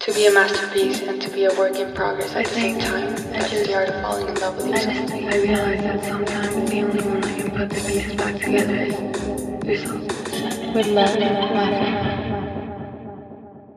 To be a masterpiece and to be a work in progress at the same time. That's the art of falling in love with yourself. I realize that sometimes the only one that can put the pieces back together is yourself. With love and laughter.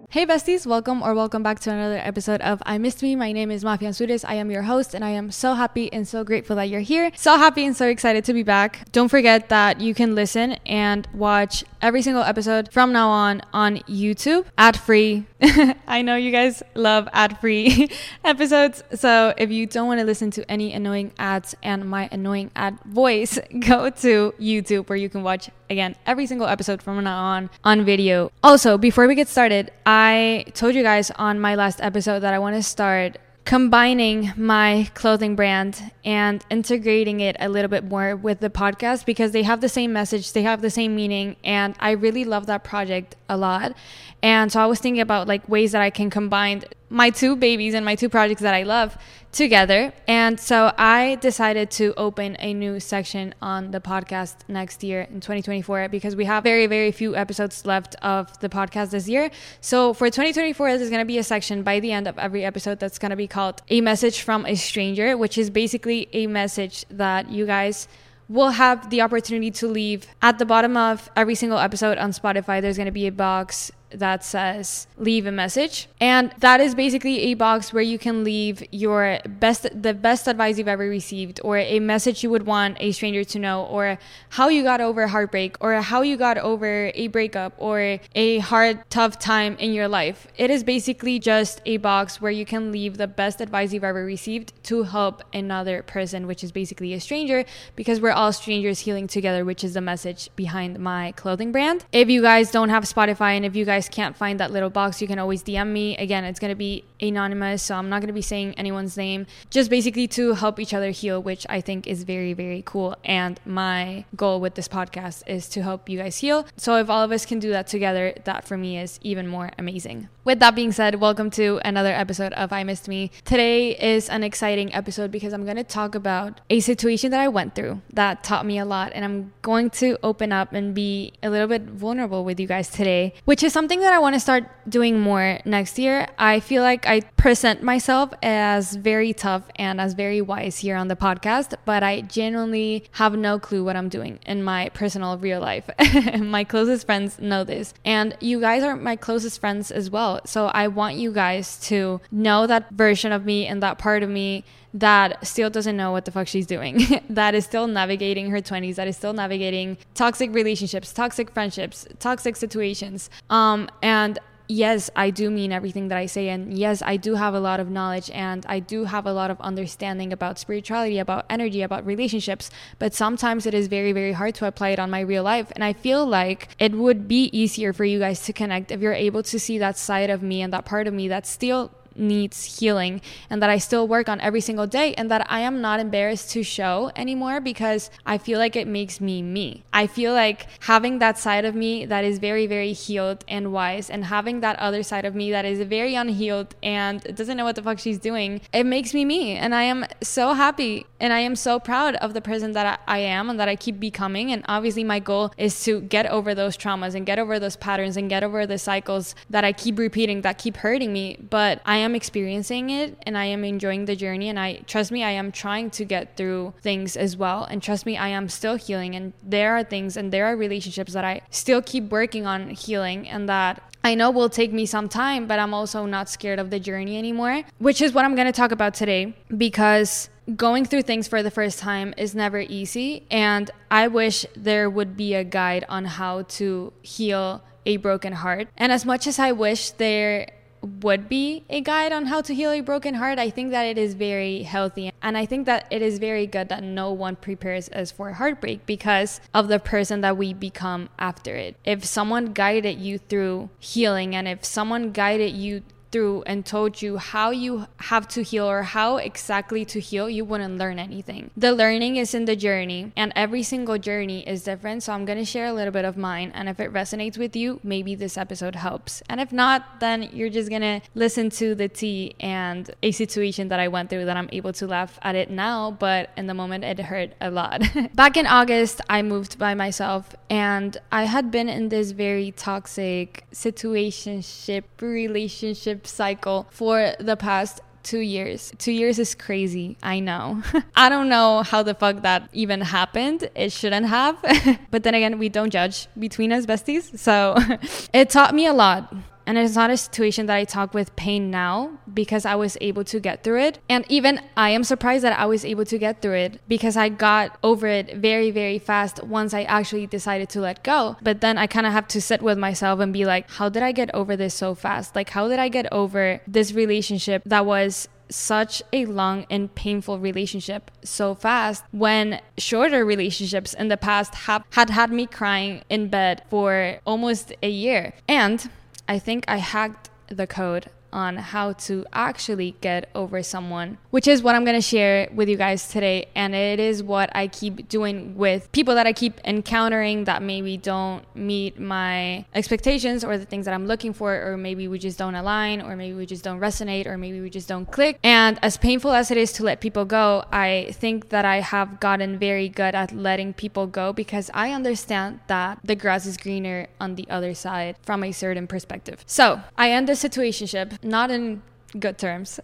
Hey besties, welcome or welcome back to another episode of I Missed Me. My name is Mafe Anzures. I am your host and I am so happy and so grateful that you're here. So happy and so excited to be back. Don't forget that you can listen and watch every single episode from now on on YouTube ad free. I know you guys love ad free episodes. So if you don't want to listen to any annoying ads and my annoying ad voice, go to YouTube where you can watch again every single episode from now on on video. Also, before we get started, I told you guys on my last episode that I want to start combining my clothing brand and integrating it a little bit more with the podcast because they have the same message, they have the same meaning, and I really love that project a lot. And so I was thinking about like ways that I can combine my two babies and my two projects that I love together. And so I decided to open a new section on the podcast next year in 2024 because we have very, very few episodes left of the podcast this year. So for 2024, there's going to be a section by the end of every episode that's going to be called A Message from a Stranger, which is basically a message that you guys will have the opportunity to leave at the bottom of every single episode on Spotify. There's going to be a box that says leave a message. And that is basically a box where you can leave your best the best advice you've ever received or a message you would want a stranger to know or how you got over heartbreak or how you got over a breakup or a hard tough time in your life. It is basically just a box where you can leave the best advice you've ever received to help another person which is basically a stranger because we're all strangers healing together which is the message behind my clothing brand. If you guys don't have spotify and if you guys guys can't find that little box, you can always DM me. Again, it's going to be anonymous, so I'm not going to be saying anyone's name. Just basically to help each other heal, which I think is very, very cool. And my goal with this podcast is to help you guys heal. So if all of us can do that together, that for me is even more amazing. With that being said, welcome to another episode of I Missed Me. Today is an exciting episode because I'm going to talk about a situation that I went through that taught me a lot. And I'm going to open up and be a little bit vulnerable with you guys today, which is something that I want to start doing more next year. I feel like I present myself as very tough and as very wise here on the podcast, but I genuinely have no clue what I'm doing in my personal real life. my closest friends know this. And you guys are my closest friends as well. So I want you guys to know that version of me and that part of me that still doesn't know what the fuck she's doing, that is still navigating her 20s, that is still navigating toxic relationships, toxic friendships, toxic situations. Um, and yes, I do mean everything that I say. And yes, I do have a lot of knowledge and I do have a lot of understanding about spirituality, about energy, about relationships. But sometimes it is very, very hard to apply it on my real life. And I feel like it would be easier for you guys to connect if you're able to see that side of me and that part of me that still needs healing and that I still work on every single day and that I am not embarrassed to show anymore because I feel like it makes me me. I feel like having that side of me that is very, very healed and wise and having that other side of me that is very unhealed and doesn't know what the fuck she's doing, it makes me me. And I am so happy and I am so proud of the person that I am and that I keep becoming. And obviously, my goal is to get over those traumas and get over those patterns and get over the cycles that I keep repeating that keep hurting me. But I am experiencing it and I am enjoying the journey. And I trust me, I am trying to get through things as well. And trust me, I am still healing. And there are things and there are relationships that I still keep working on healing and that I know will take me some time, but I'm also not scared of the journey anymore, which is what I'm going to talk about today because going through things for the first time is never easy. And I wish there would be a guide on how to heal a broken heart. And as much as I wish there would be a guide on how to heal a broken heart, I think that it is very healthy. And I think that it is very good that no one prepares us for heartbreak because of the person that we become after it. If someone guided you through healing and if someone guided you through and told you how you have to heal or how exactly to heal, you wouldn't learn anything. The learning is in the journey, and every single journey is different. So I'm going to share a little bit of mine. And if it resonates with you, maybe this episode helps. And if not, then you're just going to listen to the tea and a situation that I went through that I'm able to laugh at it now, but in the moment it hurt a lot. Back in August, I moved by myself and I had been in this very toxic situationship relationship cycle for the past two years. Two years is crazy. I know. I don't know how the fuck that even happened. It shouldn't have. but then again, we don't judge between us besties. So it taught me a lot. And it's not a situation that I talk with pain now because I was able to get through it. And even I am surprised that I was able to get through it because I got over it very, very fast once I actually decided to let go. But then I kind of have to sit with myself and be like, how did I get over this so fast? Like, how did I get over this relationship that was such a long and painful relationship so fast when shorter relationships in the past have, had had me crying in bed for almost a year. And I think I hacked the code on how to actually get over someone, which is what I'm going to share with you guys today. And it is what I keep doing with people that I keep encountering that maybe don't meet my expectations or the things that I'm looking for, or maybe we just don't align, or maybe we just don't resonate, or maybe we just don't click. And as painful as it is to let people go, I think that I have gotten very good at letting people go because I understand that the grass is greener on the other side from a certain perspective. So I end the situationship not in good terms.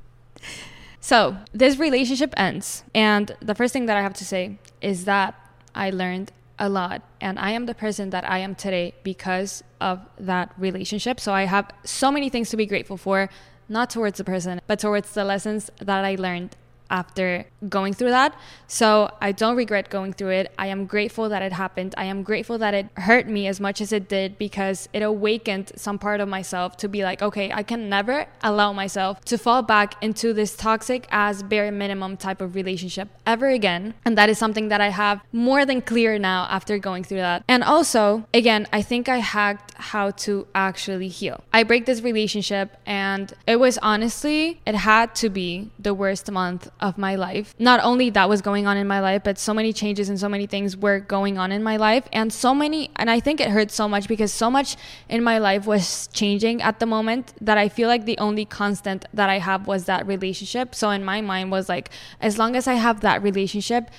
so this relationship ends, and the first thing that I have to say is that I learned a lot, and I am the person that I am today because of that relationship. So I have so many things to be grateful for, not towards the person, but towards the lessons that I learned after going through that. So I don't regret going through it. I am grateful that it happened. I am grateful that it hurt me as much as it did because it awakened some part of myself to be like, okay, I can never allow myself to fall back into this toxic as bare minimum type of relationship ever again. And that is something that I have more than clear now after going through that. And also, again, I think I hacked how to actually heal. I break this relationship and it was honestly, it had to be the worst month of my life. Not only that was going on in my life, but so many changes and so many things were going on in my life. And so many, and I think it hurt so much because so much in my life was changing at the moment that I feel like the only constant that I have was that relationship. So in my mind was like, as long as I have that relationship,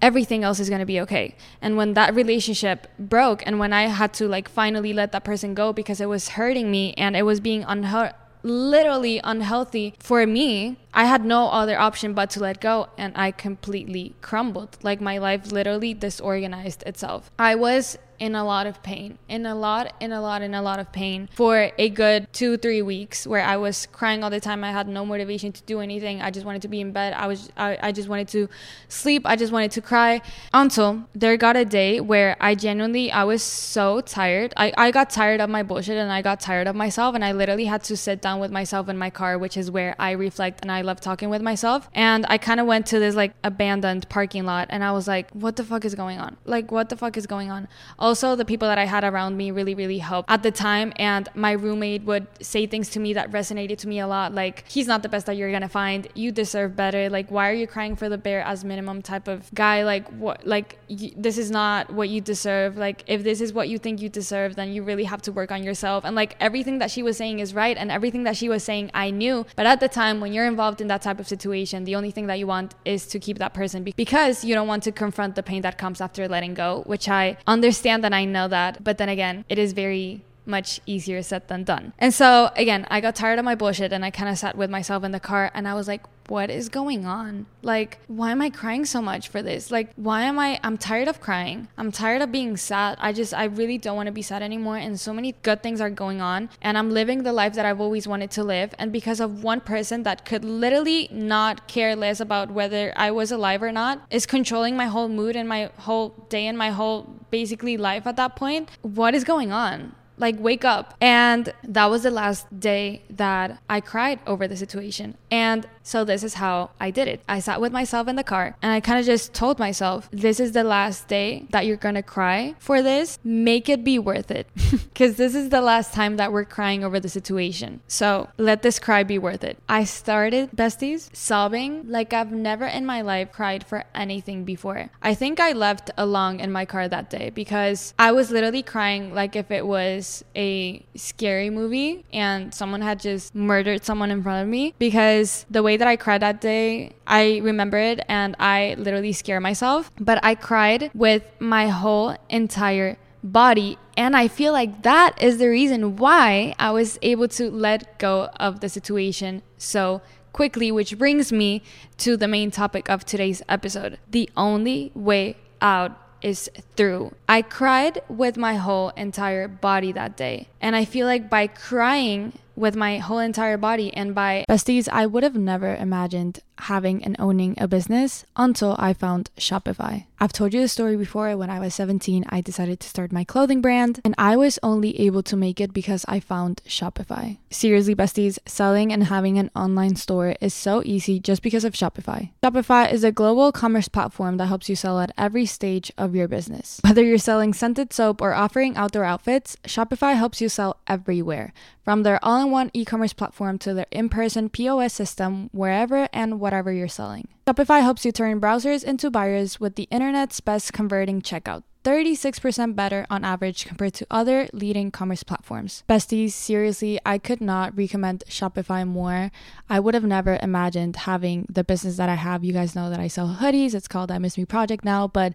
everything else is going to be okay. And when that relationship broke and when I had to like finally let that person go because it was hurting me and it was being unheard literally unhealthy for me, I had no other option but to let go and I completely crumbled. Like my life literally disorganized itself. I was in a lot of pain, in a lot, in a lot, in a lot of pain for a good two, three weeks where I was crying all the time. I had no motivation to do anything. I just wanted to be in bed. I was, I, I just wanted to sleep. I just wanted to cry until there got a day where I genuinely, I was so tired. I, I got tired of my bullshit and I got tired of myself. And I literally had to sit down with myself in my car, which is where I reflect and I love talking with myself. And I kind of went to this like abandoned parking lot and I was like, what the fuck is going on? Like, what the fuck is going on? All also the people that I had around me really, really helped at the time. And my roommate would say things to me that resonated to me a lot. Like, he's not the best that you're gonna find. You deserve better. Like, why are you crying for the bare as minimum type of guy? Like, what? Like, y- this is not what you deserve. Like, if this is what you think you deserve, then you really have to work on yourself. And like everything that she was saying is right, and everything that she was saying I knew. But at the time, when you're involved in that type of situation, the only thing that you want is to keep that person be- because you don't want to confront the pain that comes after letting go, which I understand and I know that. But then again, it is very much easier said than done. And so again, I got tired of my bullshit and I kind of sat with myself in the car and I was like, what is going on? Like, why am I crying so much for this? Like, why am I? I'm tired of crying. I'm tired of being sad. I just, I really don't want to be sad anymore. And so many good things are going on. And I'm living the life that I've always wanted to live. And because of one person that could literally not care less about whether I was alive or not, is controlling my whole mood and my whole day and my whole basically life at that point. What is going on? like wake up and that was the last day that i cried over the situation and so this is how i did it. I sat with myself in the car and i kind of just told myself this is the last day that you're gonna cry for this. Make it be worth it. Because this is the last time that we're crying over the situation. So let this cry be worth it. I started besties sobbing like i've never in my life cried for anything before. I think i left along in my car that day because i was literally crying like if it was a scary movie and someone had just murdered someone in front of me because the way that I cried that day, I remember it and I literally scare myself. But I cried with my whole entire body. And I feel like that is the reason why I was able to let go of the situation so quickly, which brings me to the main topic of today's episode. The only way out is through. I cried with my whole entire body that day. And I feel like by crying with my whole entire body and by besties, I would have never imagined having and owning a business until I found Shopify. I've told you the story before. When I was 17, I decided to start my clothing brand, and I was only able to make it because I found Shopify. Seriously, besties, selling and having an online store is so easy just because of Shopify. Shopify is a global commerce platform that helps you sell at every stage of your business. Whether you're selling scented soap or offering outdoor outfits, Shopify helps you sell everywhere. From their all in one e commerce platform to their in person POS system, wherever and whatever you're selling. Shopify helps you turn browsers into buyers with the internet's best converting checkout. 36% better on average compared to other leading commerce platforms. Besties, seriously, I could not recommend Shopify more. I would have never imagined having the business that I have. You guys know that I sell hoodies. It's called I Miss Me Project now, but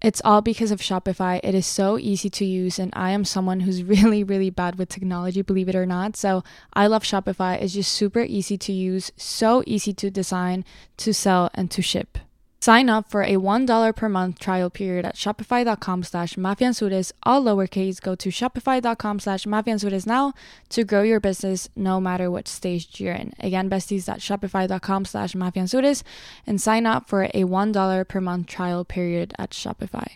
it's all because of Shopify. It is so easy to use, and I am someone who's really, really bad with technology, believe it or not. So I love Shopify. It's just super easy to use, so easy to design, to sell, and to ship. Sign up for a $1 per month trial period at shopify.com slash mafeanzures, all lowercase. Go to shopify.com slash mafeanzures now to grow your business no matter what stage you're in. Again, besties at shopify.com slash mafeanzures and sign up for a $1 per month trial period at Shopify.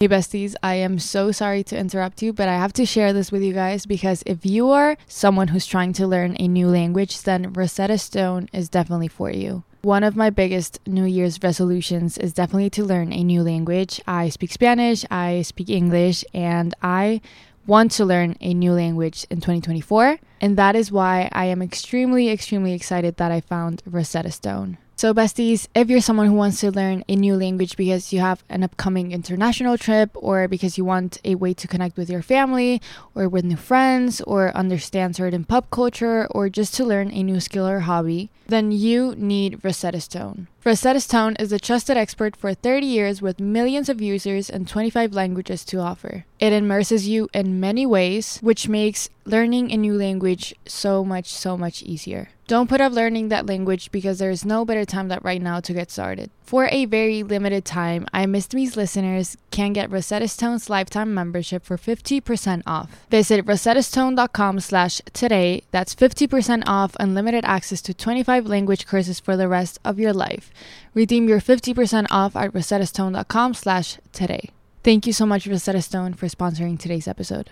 Hey besties, I am so sorry to interrupt you, but I have to share this with you guys because if you are someone who's trying to learn a new language, then Rosetta Stone is definitely for you. One of my biggest New Year's resolutions is definitely to learn a new language. I speak Spanish, I speak English, and I want to learn a new language in 2024. And that is why I am extremely, extremely excited that I found Rosetta Stone. So, besties, if you're someone who wants to learn a new language because you have an upcoming international trip, or because you want a way to connect with your family, or with new friends, or understand certain pop culture, or just to learn a new skill or hobby, then you need Rosetta Stone. Rosetta Stone is a trusted expert for 30 years with millions of users and 25 languages to offer. It immerses you in many ways, which makes learning a new language so much, so much easier. Don't put off learning that language because there is no better time than right now to get started. For a very limited time, I Missed Me's listeners can get Rosetta Stone's lifetime membership for 50% off. Visit rosettastone.com slash today. That's 50% off unlimited access to 25 language courses for the rest of your life. Redeem your 50% off at rosettastone.com slash today. Thank you so much, Rosetta Stone, for sponsoring today's episode.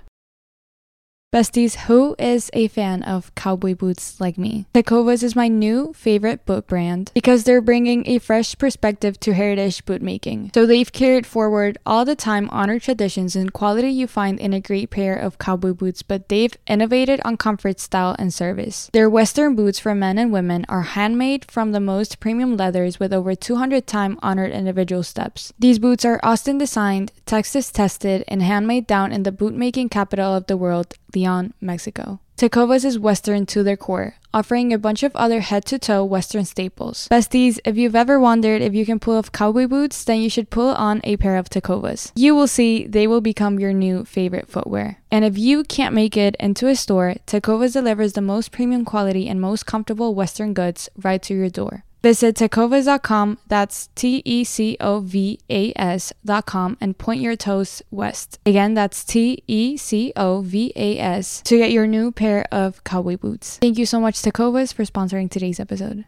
Besties, who is a fan of cowboy boots like me? Tecovas is my new favorite boot brand because they're bringing a fresh perspective to heritage boot making. So they've carried forward all the time honored traditions and quality you find in a great pair of cowboy boots, but they've innovated on comfort, style, and service. Their Western boots for men and women are handmade from the most premium leathers with over 200 time honored individual steps. These boots are Austin designed, Texas tested, and handmade down in the bootmaking capital of the world, Leon, Mexico. Tecovas is Western to their core, offering a bunch of other head to toe Western staples. Besties, if you've ever wondered if you can pull off cowboy boots, then you should pull on a pair of Tecovas. You will see they will become your new favorite footwear. And if you can't make it into a store, Tecovas delivers the most premium quality and most comfortable Western goods right to your door. Visit tecovas.com, that's T E C O V A S.com, and point your toes west. Again, that's T E C O V A S to get your new pair of cowboy boots. Thank you so much, Tecovas, for sponsoring today's episode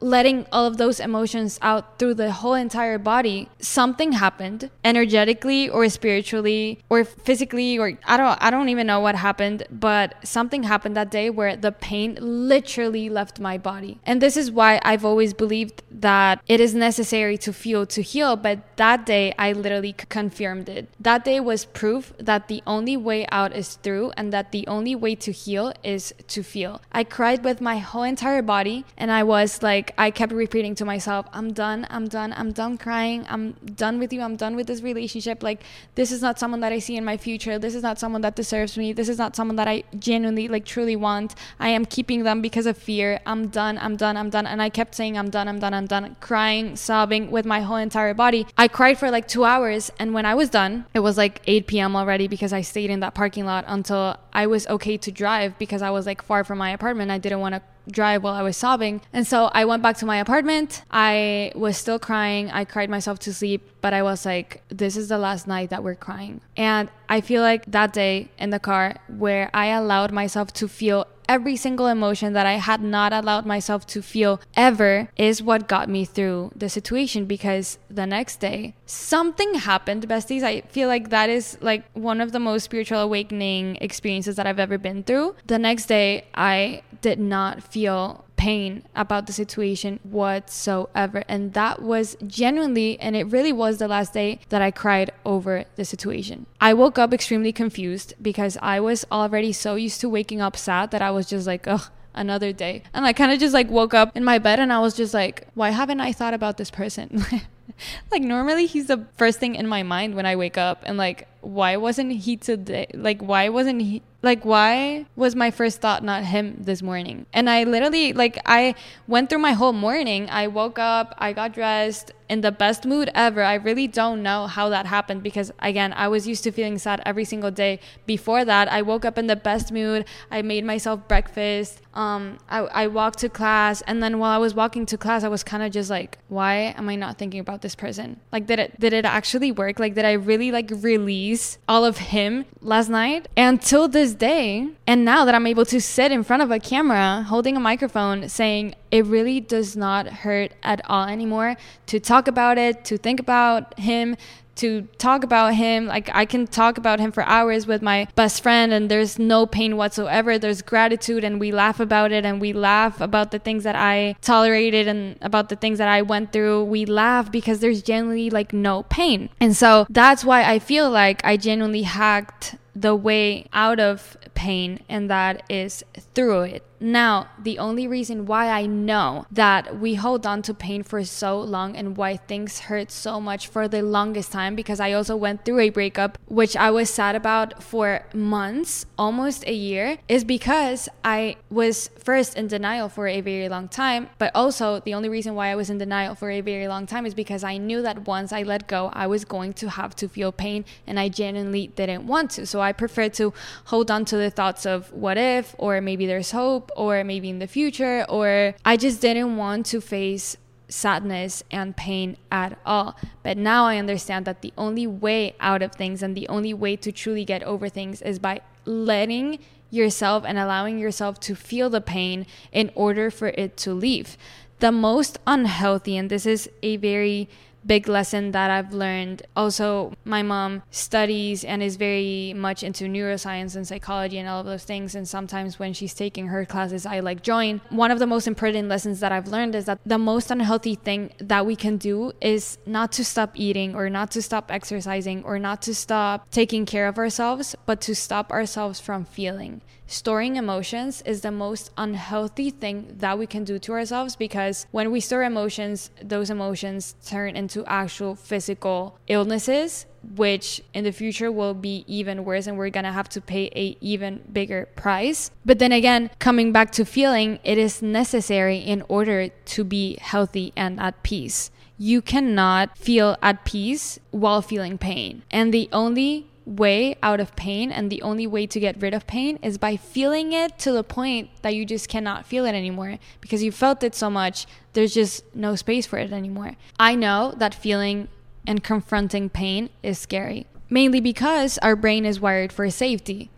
letting all of those emotions out through the whole entire body something happened energetically or spiritually or physically or I don't I don't even know what happened but something happened that day where the pain literally left my body. And this is why I've always believed that it is necessary to feel to heal but that day I literally confirmed it. That day was proof that the only way out is through and that the only way to heal is to feel. I cried with my whole entire body and I was like like I kept repeating to myself, I'm done, I'm done, I'm done crying, I'm done with you, I'm done with this relationship. Like this is not someone that I see in my future. This is not someone that deserves me. This is not someone that I genuinely like truly want. I am keeping them because of fear. I'm done, I'm done, I'm done. And I kept saying I'm done, I'm done, I'm done, crying, sobbing with my whole entire body. I cried for like 2 hours and when I was done, it was like 8 p.m. already because I stayed in that parking lot until I was okay to drive because I was like far from my apartment. I didn't want to drive while I was sobbing. And so I went back to my apartment. I was still crying. I cried myself to sleep, but I was like, this is the last night that we're crying. And I feel like that day in the car where I allowed myself to feel every single emotion that I had not allowed myself to feel ever is what got me through the situation because the next day something happened, besties. I feel like that is like one of the most spiritual awakening experiences that I've ever been through. The next day, I did not feel pain about the situation whatsoever. And that was genuinely, and it really was the last day that I cried over the situation. I woke up extremely confused because I was already so used to waking up sad that I was just like, ugh another day. And I kind of just like woke up in my bed and I was just like, why haven't I thought about this person? like normally he's the first thing in my mind when I wake up and like why wasn't he today? Like why wasn't he like why was my first thought not him this morning? And i literally like i went through my whole morning. I woke up i got dressed in the best mood ever. I really don't know how that happened because again i was used to feeling sad every single day before that. I woke up in the best mood. I made myself breakfast. Um, I, I walked to class. And then while i was walking to class i was kind of just like why am i not thinking about this person? Like did it did it actually work? Like did i really like release all of him last night until this day. And now that i'm able to sit in front of a camera holding a microphone saying it really does not hurt at all anymore to talk about it to think about him to talk about him. Like I can talk about him for hours with my best friend and there's no pain whatsoever. There's gratitude and we laugh about it and we laugh about the things that I tolerated and about the things that I went through. We laugh because there's genuinely like no pain. And so that's why I feel like I genuinely hacked the way out of pain and that is through it. Now, the only reason why I know that we hold on to pain for so long and why things hurt so much for the longest time, because I also went through a breakup, which I was sad about for months, almost a year, is because I was first in denial for a very long time. But also, the only reason why I was in denial for a very long time is because I knew that once I let go, I was going to have to feel pain and I genuinely didn't want to. So I preferred to hold on to the thoughts of what if, or maybe there's hope or maybe in the future, or I just didn't want to face sadness and pain at all. But now I understand that the only way out of things and the only way to truly get over things is by letting yourself and allowing yourself to feel the pain in order for it to leave. The most unhealthy, and this is a very big lesson that I've learned. Also, my mom studies and is very much into neuroscience and psychology and all of those things. And sometimes when she's taking her classes, I like join. One of the most important lessons that I've learned is that the most unhealthy thing that we can do is not to stop eating or not to stop exercising or not to stop taking care of ourselves, but to stop ourselves from feeling storing emotions is the most unhealthy thing that we can do to ourselves because when we store emotions, those emotions turn into actual physical illnesses which in the future will be even worse and we're gonna have to pay a even bigger price. But then again coming back to feeling it is necessary in order to be healthy and at peace. You cannot feel at peace while feeling pain. And the only way out of pain and the only way to get rid of pain is by feeling it to the point that you just cannot feel it anymore. Because you felt it so much there's just no space for it anymore. I know that feeling and confronting pain is scary mainly because our brain is wired for safety.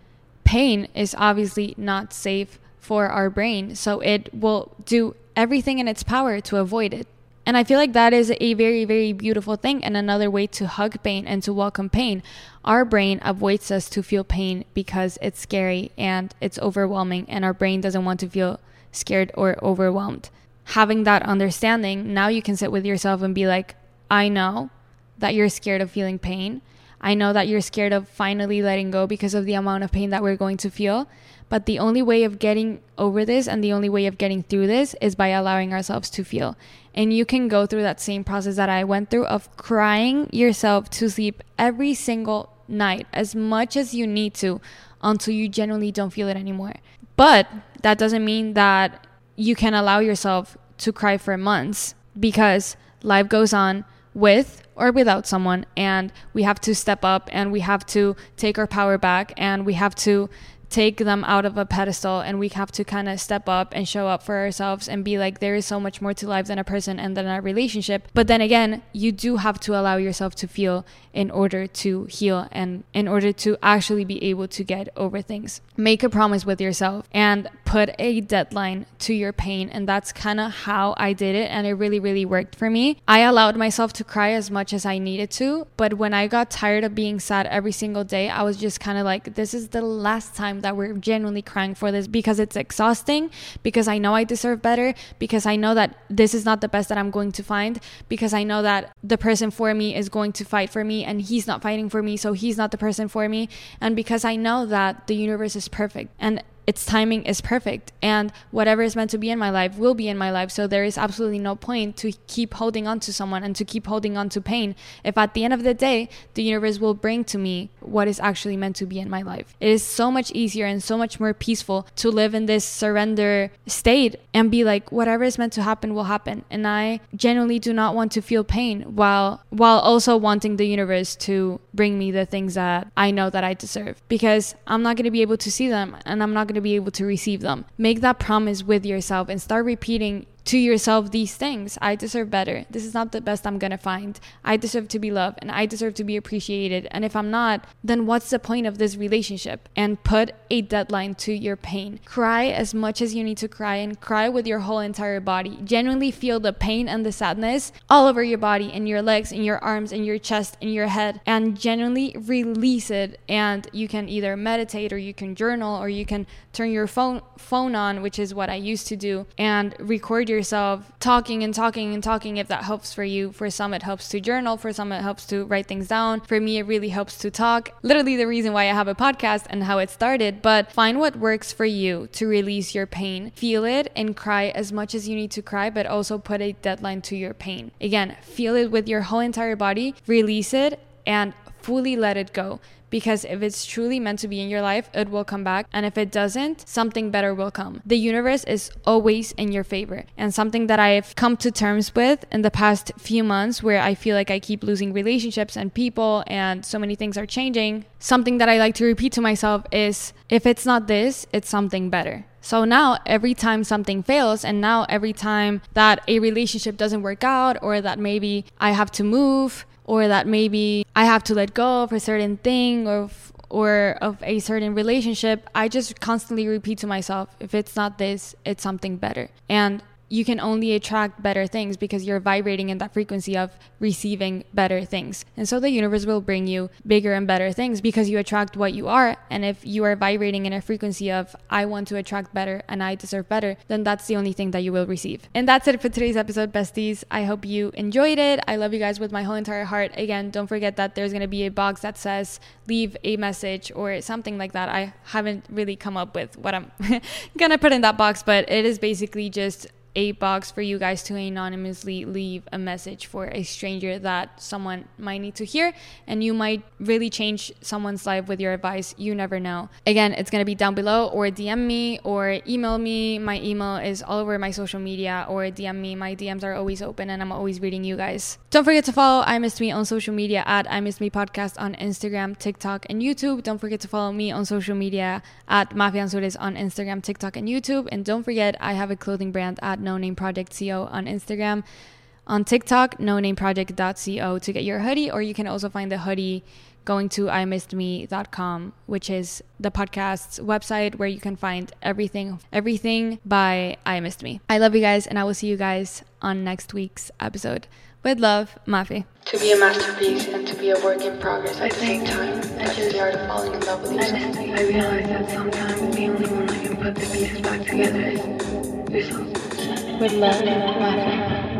Pain is obviously not safe for our brain so it will do everything in its power to avoid it and I feel like that is a very, very beautiful thing and another way to hug pain and to welcome pain. Our brain avoids us to feel pain because it's scary and it's overwhelming, and our brain doesn't want to feel scared or overwhelmed. Having that understanding, now you can sit with yourself and be like, I know that you're scared of feeling pain. I know that you're scared of finally letting go because of the amount of pain that we're going to feel. But the only way of getting over this and the only way of getting through this is by allowing ourselves to feel. And you can go through that same process that I went through of crying yourself to sleep every single night as much as you need to until you genuinely don't feel it anymore. But that doesn't mean that you can allow yourself to cry for months because life goes on with or without someone and we have to step up and we have to take our power back and we have to take them out of a pedestal and we have to kind of step up and show up for ourselves and be like there is so much more to life than a person and than a relationship. But then again you do have to allow yourself to feel in order to heal and in order to actually be able to get over things. Make a promise with yourself and put a deadline to your pain and that's kind of how I did it and it really really worked for me. I allowed myself to cry as much as I needed to but when I got tired of being sad every single day I was just kind of like this is the last time that we're genuinely crying for this because it's exhausting, because I know I deserve better, because I know that this is not the best that I'm going to find, because I know that the person for me is going to fight for me and he's not fighting for me, so he's not the person for me, and because I know that the universe is perfect. And its timing is perfect and whatever is meant to be in my life will be in my life so there is absolutely no point to keep holding on to someone and to keep holding on to pain if at the end of the day the universe will bring to me what is actually meant to be in my life. It is so much easier and so much more peaceful to live in this surrender state and be like whatever is meant to happen will happen and i genuinely do not want to feel pain while while also wanting the universe to bring me the things that i know that i deserve because i'm not going to be able to see them and i'm not going to to be able to receive them. Make that promise with yourself and start repeating to yourself these things. I deserve better. This is not the best I'm going to find. I deserve to be loved and I deserve to be appreciated. And if I'm not, then what's the point of this relationship? And put a deadline to your pain. Cry as much as you need to cry and cry with your whole entire body. Genuinely feel the pain and the sadness all over your body, in your legs, in your arms, in your chest, in your head, and genuinely release it. And you can either meditate or you can journal or you can turn your phone phone on, which is what I used to do, and record yourself talking and talking and talking if that helps for you. For some, it helps to journal. For some, it helps to write things down. For me, it really helps to talk. Literally, the reason why I have a podcast and how it started. But find what works for you to release your pain. Feel it and cry as much as you need to cry, but also put a deadline to your pain. Again, feel it with your whole entire body, release it, and fully let it go because if it's truly meant to be in your life, it will come back. And if it doesn't, something better will come. The universe is always in your favor. And something that I've come to terms with in the past few months where I feel like I keep losing relationships and people and so many things are changing, something that I like to repeat to myself is if it's not this, it's something better. So now every time something fails and now every time that a relationship doesn't work out or that maybe I have to move or that maybe I have to let go of a certain thing or or of a certain relationship, I just constantly repeat to myself, if it's not this, it's something better. And you can only attract better things because you're vibrating in that frequency of receiving better things. And so the universe will bring you bigger and better things because you attract what you are. And if you are vibrating in a frequency of, I want to attract better and I deserve better, then that's the only thing that you will receive. And that's it for today's episode, besties. I hope you enjoyed it. I love you guys with my whole entire heart. Again, don't forget that there's going to be a box that says leave a message or something like that. I haven't really come up with what I'm going to put in that box, but it is basically just a box for you guys to anonymously leave a message for a stranger that someone might need to hear and you might really change someone's life with your advice. You never know. Again it's going to be down below or dm me or email me. My email is all over my social media or dm me. My dms are always open and i'm always reading you guys. Don't forget to follow i missed me on social media at i missed me podcast on instagram tiktok and youtube. Don't forget to follow me on social media at mafia on instagram tiktok and youtube. And don't forget i have a clothing brand at no name project co on Instagram. On TikTok, no name project.co to get your hoodie, or you can also find the hoodie going to imissedme.com, which is the podcast's website where you can find everything everything by I Missed Me. I love you guys and I will see you guys on next week's episode. With love, Mafe. To be a masterpiece and to be a work in progress at the same time. That's just the art of falling in love with yourself. I realize that sometimes the only one that can put the pieces back together is yourself. With love.